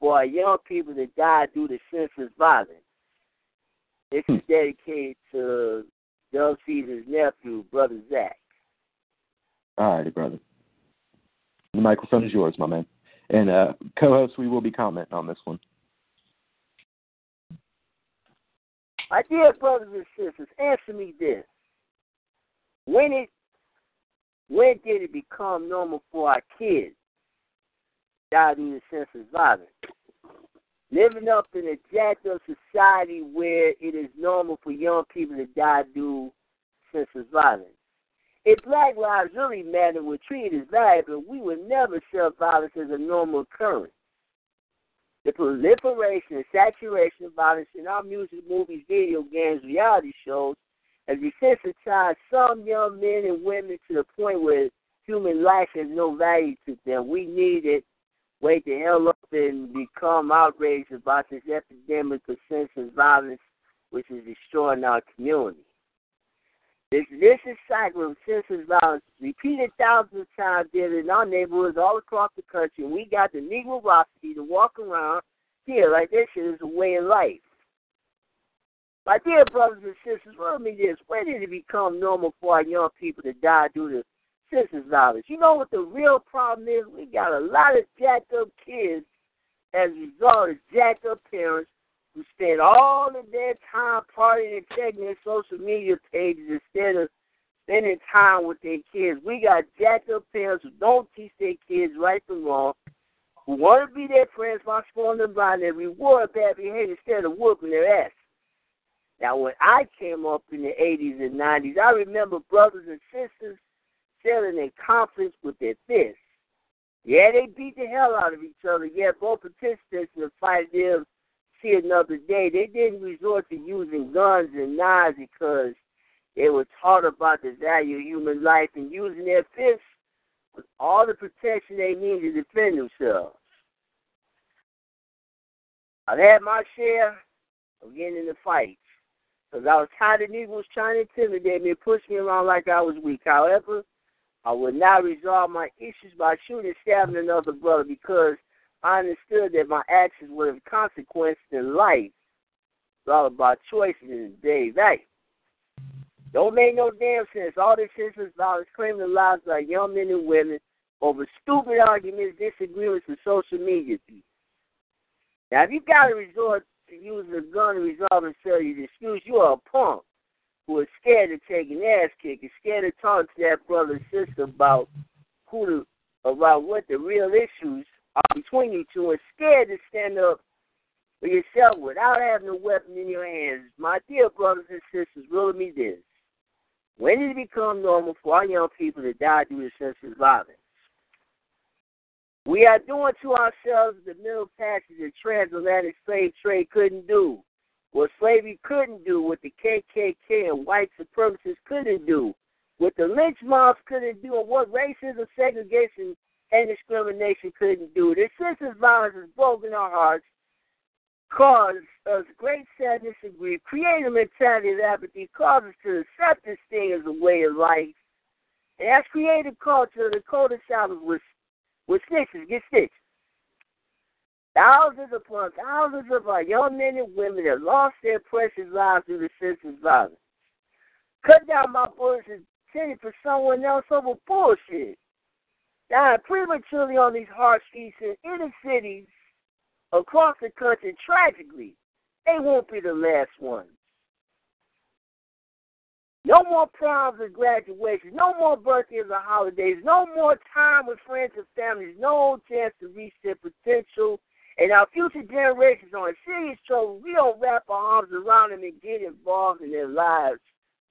For our young people to die due to senseless violence. This is dedicated to Dub Caesar's nephew, Brother Zach. All righty, brother. The microphone is yours, my man. And uh, co-host, we will be commenting on this one. My dear brothers and sisters, answer me this: When it, when did it become normal for our kids die due to senseless violence? living up in a jacked up society where it is normal for young people to die due senseless violence. If Black Lives really matter, were treated as valuable, we would never sell violence as a normal occurrence. The proliferation and saturation of violence in our music, movies, video games, reality shows has desensitized some young men and women to the point where human life has no value to them. We need it wake the hell up and become outraged about this epidemic of senseless violence which is destroying our community. This vicious cycle of senseless violence repeated thousands of times there in our neighborhoods all across the country, we got the Negro Rhapsody to walk around here like this shit is a way of life. My dear brothers and sisters, let me this. When did it become normal for our young people to die due to senseless violence. You know what the real problem is? We got a lot of jacked up kids as a result of jacked up parents who spend all of their time partying and checking their social media pages instead of spending time with their kids. We got jacked up parents who don't teach their kids right from wrong, who want to be their friends by spoiling them by their reward bad behavior instead of whooping their ass. Now, when I came up in the 80s and 90s, I remember brothers and sisters selling their confidence with their fists. Yeah, they beat the hell out of each other. Yeah, both participants in the fight did see another day. They didn't resort to using guns and knives because they were taught about the value of human life and using their fists with all the protection they need to defend themselves. I've had my share of getting in the fights because I was tired of Negroes trying to intimidate me and push me around like I was weak. However, I would not resolve my issues by shooting and stabbing another brother because I understood that my actions would have consequences in life. It's all about choices in today's life. Don't make no damn sense. All this senseless violence claiming the lives of young men and women over stupid arguments, disagreements, and social media. Now, if you got to resort to using a gun to resolve and sell your disputes, you are a punk who is scared to take an ass kick, is scared to talk to that brother and sister about who about what the real issues are between you two, and scared to stand up for yourself without having a weapon in your hands. My dear brothers and sisters, riddle me this. When did it become normal for our young people to die due to senseless violence? We are doing to ourselves the middle passage that transatlantic slave trade couldn't do. What slavery couldn't do, what the KKK and white supremacists couldn't do, what the lynch mobs couldn't do, and what racism, segregation, and discrimination couldn't do. This senseless violence has broken our hearts, caused us great sadness and grief, created a mentality of apathy, caused us to accept this thing as a way of life. And that's created culture, the south with, with snitches, get stitched. Thousands upon thousands of our uh, young men and women have lost their precious lives through the senseless violence. Cut down my bullets intended for someone else over bullshit. Dying prematurely on these hard streets in inner cities across the country, tragically, they won't be the last ones. No more proms and graduations, no more birthdays or holidays, no more time with friends and families, no chance to reach their potential and our future generations are in serious trouble. We don't wrap our arms around them and get involved in their lives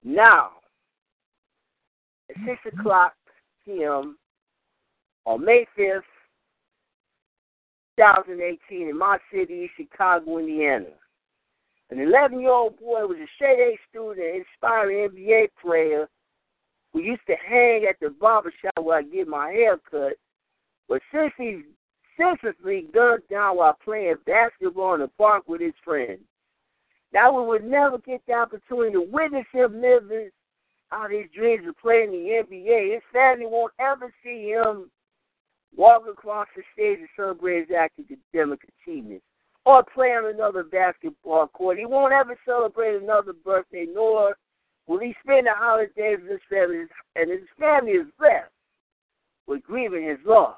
now. At 6 mm-hmm. o'clock p.m. on May 5th, 2018, in my city, Chicago, Indiana. An 11 year old boy was a straight A student inspiring NBA player who used to hang at the barber shop where I get my hair cut. But since he's senselessly gunned down while playing basketball in the park with his friends. Now we would never get the opportunity to witness him living out his dreams of playing the NBA. His family won't ever see him walk across the stage and celebrate his academic achievements or play on another basketball court. He won't ever celebrate another birthday, nor will he spend the holidays with his family. And his family is left with grieving his loss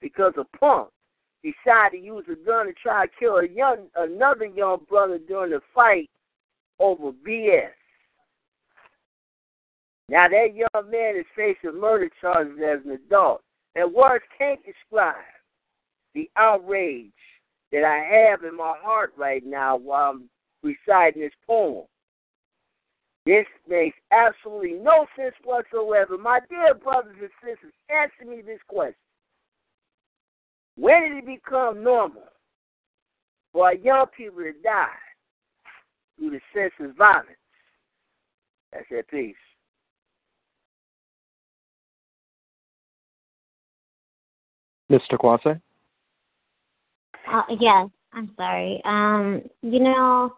because a punk decided to use a gun to try to kill a young another young brother during the fight over BS. Now that young man is facing murder charges as an adult. And words can't describe the outrage that I have in my heart right now while I'm reciting this poem. This makes absolutely no sense whatsoever. My dear brothers and sisters, answer me this question. When did it become normal for young people to die through the senseless violence? That's that piece. Mr. Kwase? Uh, yes, I'm sorry. Um, you know,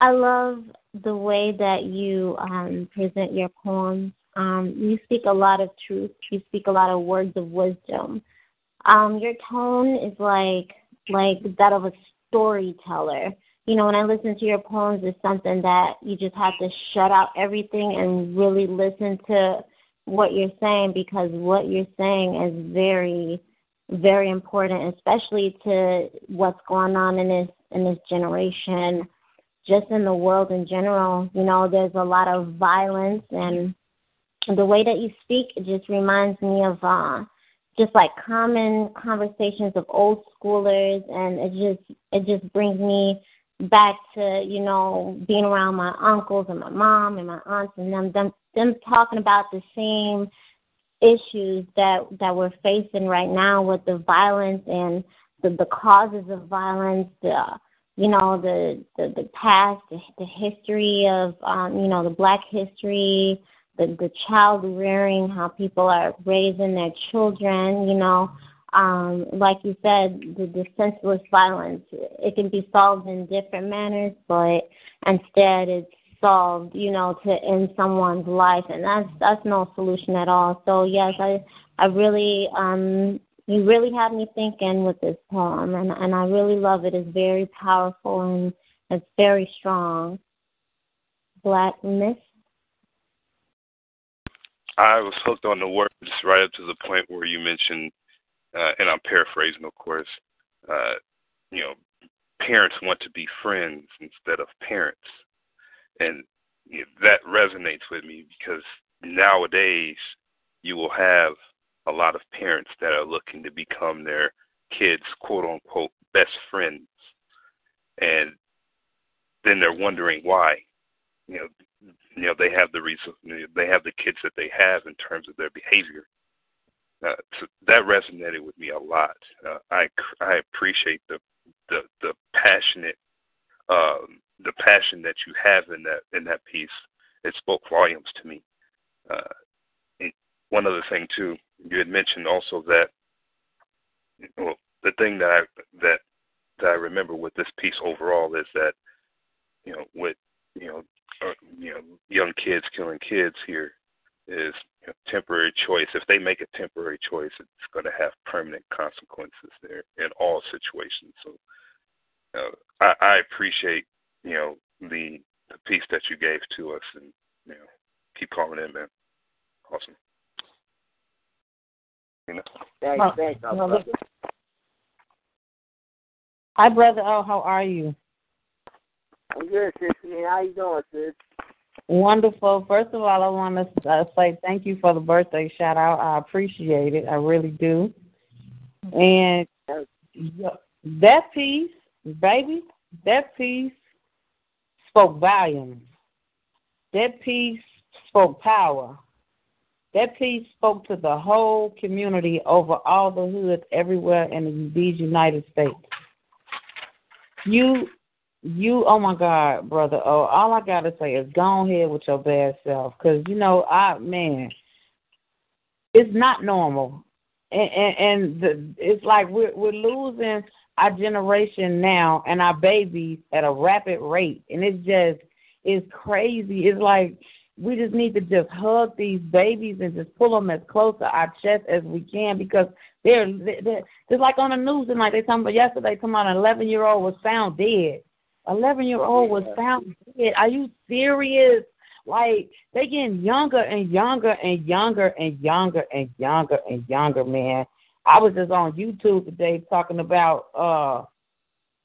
I love the way that you um, present your poems um, you speak a lot of truth. You speak a lot of words of wisdom. Um, your tone is like like that of a storyteller. You know, when I listen to your poems, it's something that you just have to shut out everything and really listen to what you're saying because what you're saying is very, very important, especially to what's going on in this in this generation, just in the world in general. You know, there's a lot of violence and the way that you speak it just reminds me of uh just like common conversations of old schoolers and it just it just brings me back to you know being around my uncles and my mom and my aunts and them them them talking about the same issues that that we're facing right now with the violence and the the causes of violence the you know the the, the past the, the history of um you know the black history the the child rearing, how people are raising their children, you know. Um, like you said, the, the senseless violence, it can be solved in different manners, but instead it's solved, you know, to end someone's life, and that's that's no solution at all. So yes, I I really um you really have me thinking with this poem, and and I really love it. It's very powerful and it's very strong. Black Mist. I was hooked on the words right up to the point where you mentioned, uh, and I'm paraphrasing, of course, uh, you know, parents want to be friends instead of parents. And you know, that resonates with me because nowadays you will have a lot of parents that are looking to become their kids' quote unquote best friends. And then they're wondering why. You know, you know they have the reason they have the kids that they have in terms of their behavior uh, so that resonated with me a lot. Uh, I I appreciate the the the passionate um, the passion that you have in that in that piece. It spoke volumes to me. Uh, one other thing too, you had mentioned also that well, the thing that I that that I remember with this piece overall is that you know with you know uh, you know young kids killing kids here is you know, temporary choice. If they make a temporary choice, it's going to have permanent consequences there in all situations. So uh, I, I appreciate you know the the piece that you gave to us, and you know keep calling in, man. Awesome. You know. Thanks, thanks, well, brother. Hi, brother. Oh, how are you? I'm good, sister. How you doing, sis? Wonderful. First of all, I want to uh, say thank you for the birthday shout out. I appreciate it. I really do. And that piece, baby, that piece spoke volumes. That piece spoke power. That piece spoke to the whole community over all the hoods everywhere in these United States. You you, oh my God, brother. Oh, all I gotta say is go ahead with your bad self, cause you know, I man, it's not normal, and and, and the, it's like we're we're losing our generation now and our babies at a rapid rate, and it's just it's crazy. It's like we just need to just hug these babies and just pull them as close to our chest as we can because they're they're, they're like on the news and like they talking about yesterday, about an 11 year old was found dead. 11 year old was found dead. Are you serious? Like they getting younger and younger and younger and younger and younger and younger, man. I was just on YouTube today talking about uh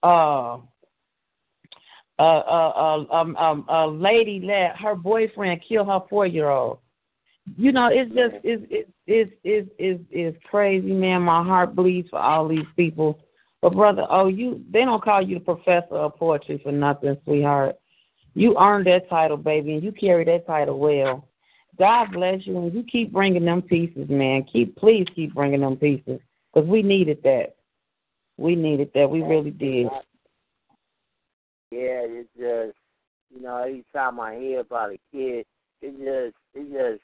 uh uh uh uh um um a lady let her boyfriend kill her four year old. You know, it's just it's it's it's it's it's it's crazy, man. My heart bleeds for all these people. But brother, oh you they don't call you the professor of poetry for nothing, sweetheart. You earned that title, baby, and you carry that title well. God bless you, and you keep bringing them pieces, man. Keep, please keep bringing them pieces, because we needed that. We needed that. We really did. Yeah, it's just you know, every time I hear about a kid, it just it just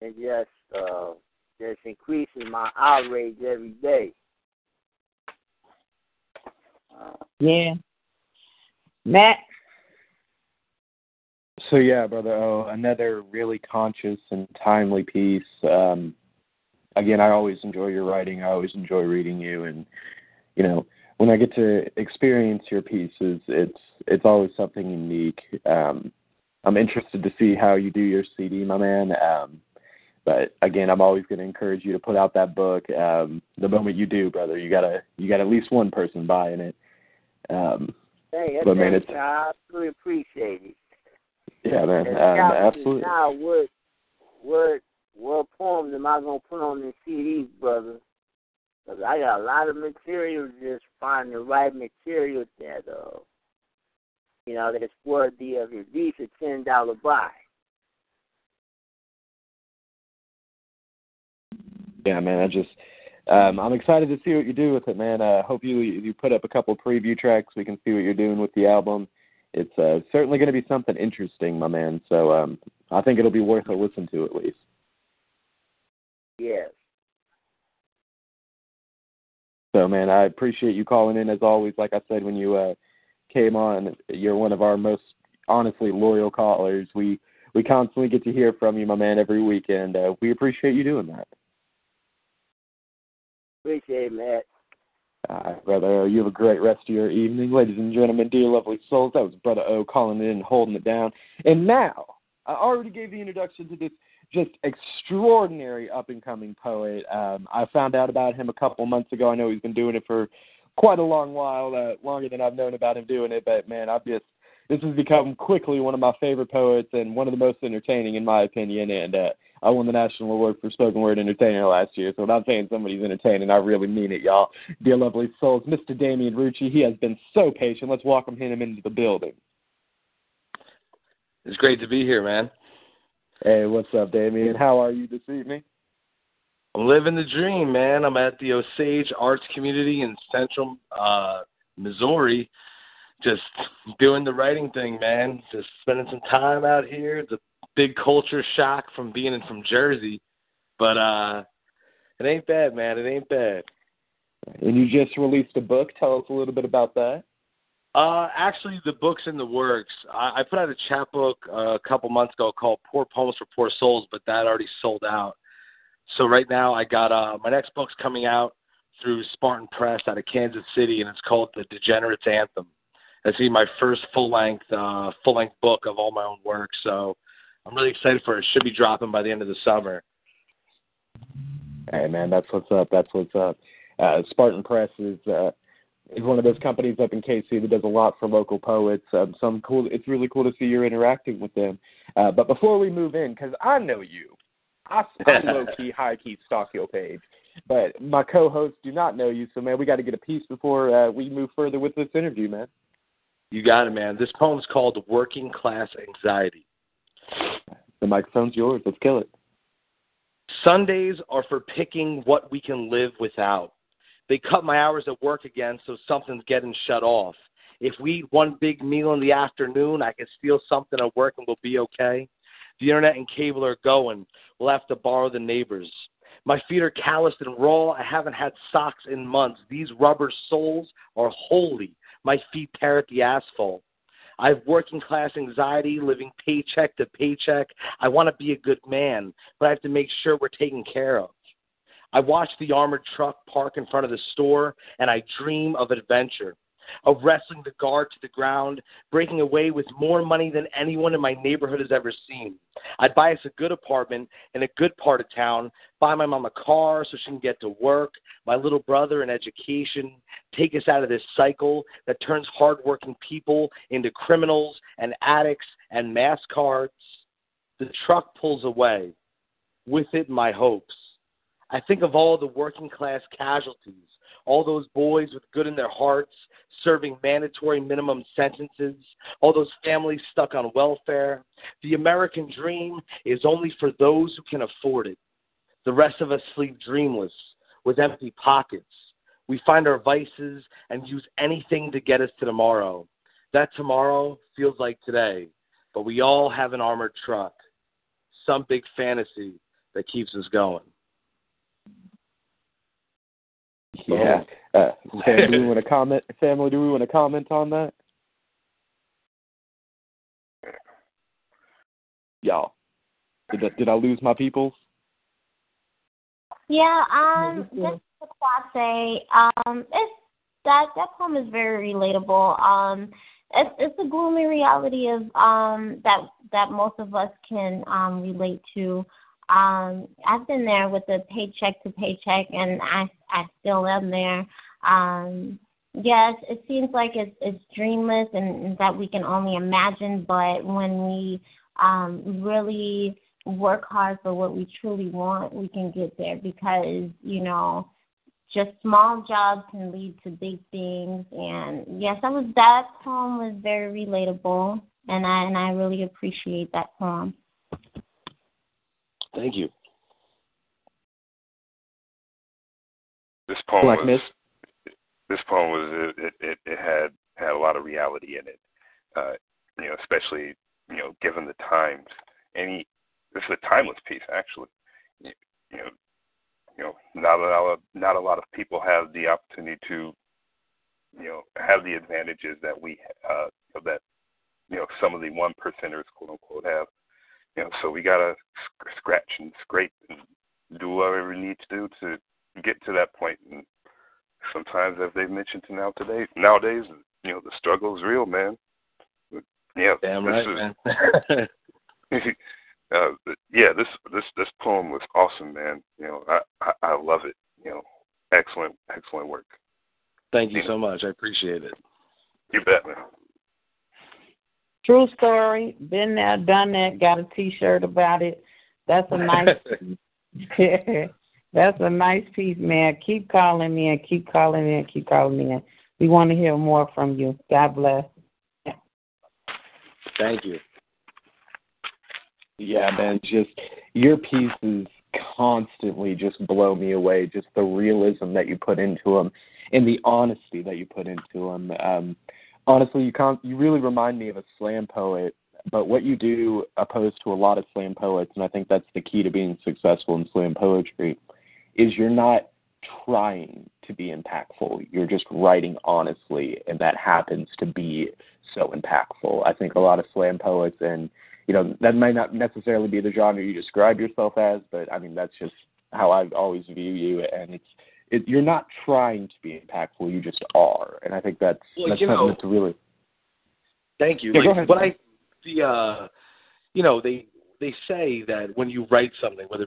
it just uh just increases my outrage every day. Yeah. Matt. So yeah, brother. Oh, another really conscious and timely piece. Um, again, I always enjoy your writing. I always enjoy reading you, and you know, when I get to experience your pieces, it's it's always something unique. Um, I'm interested to see how you do your CD, my man. Um, but again, I'm always going to encourage you to put out that book. Um, the moment you do, brother, you gotta you got at least one person buying it. Um, Hey, but man, it's I really appreciate it. yeah, man, um, absolutely. Now, what, what, what poems am I gonna put on this CD, brother? 'Cause I got a lot of material. Just find the right material that, uh, you know, that's worthy of at least a ten dollar buy. Yeah, man. I just um, I'm excited to see what you do with it, man. I uh, hope you you put up a couple preview tracks. We can see what you're doing with the album. It's uh, certainly going to be something interesting, my man. So um, I think it'll be worth a listen to at least. Yes. So, man, I appreciate you calling in as always. Like I said when you uh, came on, you're one of our most honestly loyal callers. We we constantly get to hear from you, my man, every weekend. Uh, we appreciate you doing that. Appreciate it, Matt. All right, brother. You have a great rest of your evening. Ladies and gentlemen, dear lovely souls, that was Brother O calling in and holding it down. And now, I already gave the introduction to this just extraordinary up and coming poet. Um, I found out about him a couple months ago. I know he's been doing it for quite a long while, uh, longer than I've known about him doing it. But man, I've just this has become quickly one of my favorite poets and one of the most entertaining in my opinion. And uh, I won the national award for spoken word entertainer last year. So when I'm saying somebody's entertaining, I really mean it, y'all. Dear lovely souls, Mr. Damian Rucci, he has been so patient. Let's welcome him into the building. It's great to be here, man. Hey, what's up, Damian? How are you this evening? I'm living the dream, man. I'm at the Osage Arts Community in Central uh, Missouri, just doing the writing thing, man. Just spending some time out here. A big culture shock from being in from Jersey, but uh, it ain't bad, man. It ain't bad. And you just released a book. Tell us a little bit about that. Uh, actually, the book's in the works. I, I put out a chapbook uh, a couple months ago called "Poor Poems for Poor Souls," but that already sold out. So right now, I got uh, my next book's coming out through Spartan Press out of Kansas City, and it's called "The Degenerates Anthem." That's be my first full length uh, full length book of all my own work. So I'm really excited for it. it. Should be dropping by the end of the summer. Hey man, that's what's up. That's what's up. Uh, Spartan Press is uh, is one of those companies up in KC that does a lot for local poets. Um, some cool. It's really cool to see you're interacting with them. Uh, but before we move in, because I know you, I, I low key, high key stalk your page. But my co-hosts do not know you, so man, we got to get a piece before uh, we move further with this interview, man. You got it, man. This poem's called "Working Class Anxiety." The microphone's yours. Let's kill it. Sundays are for picking what we can live without. They cut my hours at work again, so something's getting shut off. If we eat one big meal in the afternoon, I can steal something at work and we'll be okay. The internet and cable are going. We'll have to borrow the neighbors. My feet are calloused and raw. I haven't had socks in months. These rubber soles are holy. My feet tear at the asphalt. I have working class anxiety, living paycheck to paycheck. I want to be a good man, but I have to make sure we're taken care of. I watch the armored truck park in front of the store, and I dream of adventure, of wrestling the guard to the ground, breaking away with more money than anyone in my neighborhood has ever seen. I'd buy us a good apartment in a good part of town, buy my mom a car so she can get to work, my little brother an education, take us out of this cycle that turns hardworking people into criminals and addicts and mass cards. The truck pulls away. With it, my hopes. I think of all the working class casualties, all those boys with good in their hearts serving mandatory minimum sentences, all those families stuck on welfare. The American dream is only for those who can afford it. The rest of us sleep dreamless with empty pockets. We find our vices and use anything to get us to tomorrow. That tomorrow feels like today, but we all have an armored truck, some big fantasy that keeps us going. Yeah. Uh, Sam, do we want to comment? Family, do we want to comment on that? Y'all, did I, did I lose my peoples? Yeah, um, just to say, um, it's that that poem is very relatable. Um, it's it's a gloomy reality of um that that most of us can um relate to. Um, I've been there with the paycheck to paycheck, and I I still am there. Um, yes, it seems like it's it's dreamless and that we can only imagine, but when we um, really work hard for what we truly want, we can get there because you know just small jobs can lead to big things. And yes, that was that poem was very relatable, and I and I really appreciate that poem. Thank you. This poem Black was Miss. This poem was it, it it had had a lot of reality in it. Uh, you know, especially you know, given the times. Any this is a timeless piece actually. You, know, you know, not a lot of not a lot of people have the opportunity to, you know, have the advantages that we uh that you know some of the one percenters quote unquote have. You know, so we gotta sc- scratch and scrape and do whatever we need to do to get to that. And sometimes, as they've mentioned to now today, nowadays, you know, the struggle is real, man. Yeah, Damn this right, is, man. uh, yeah, this this this poem was awesome, man. You know, I, I I love it. You know, excellent excellent work. Thank you so much. I appreciate it. You bet, man. True story. Been there, done that. Got a T-shirt about it. That's a nice. That's a nice piece, man. Keep calling me and keep calling me and keep calling me. In. We want to hear more from you. God bless. Thank you. Yeah, man. Just your pieces constantly just blow me away. Just the realism that you put into them and the honesty that you put into them. Um, honestly, you can't. You really remind me of a slam poet. But what you do, opposed to a lot of slam poets, and I think that's the key to being successful in slam poetry, is you're not trying to be impactful. You're just writing honestly, and that happens to be so impactful. I think a lot of slam poets, and you know, that might not necessarily be the genre you describe yourself as, but I mean, that's just how I always view you, and it's it, you're not trying to be impactful. You just are, and I think that's Well, that's something know- that's really. Thank you. Yeah, go ahead. When I the uh, you know they they say that when you write something, whether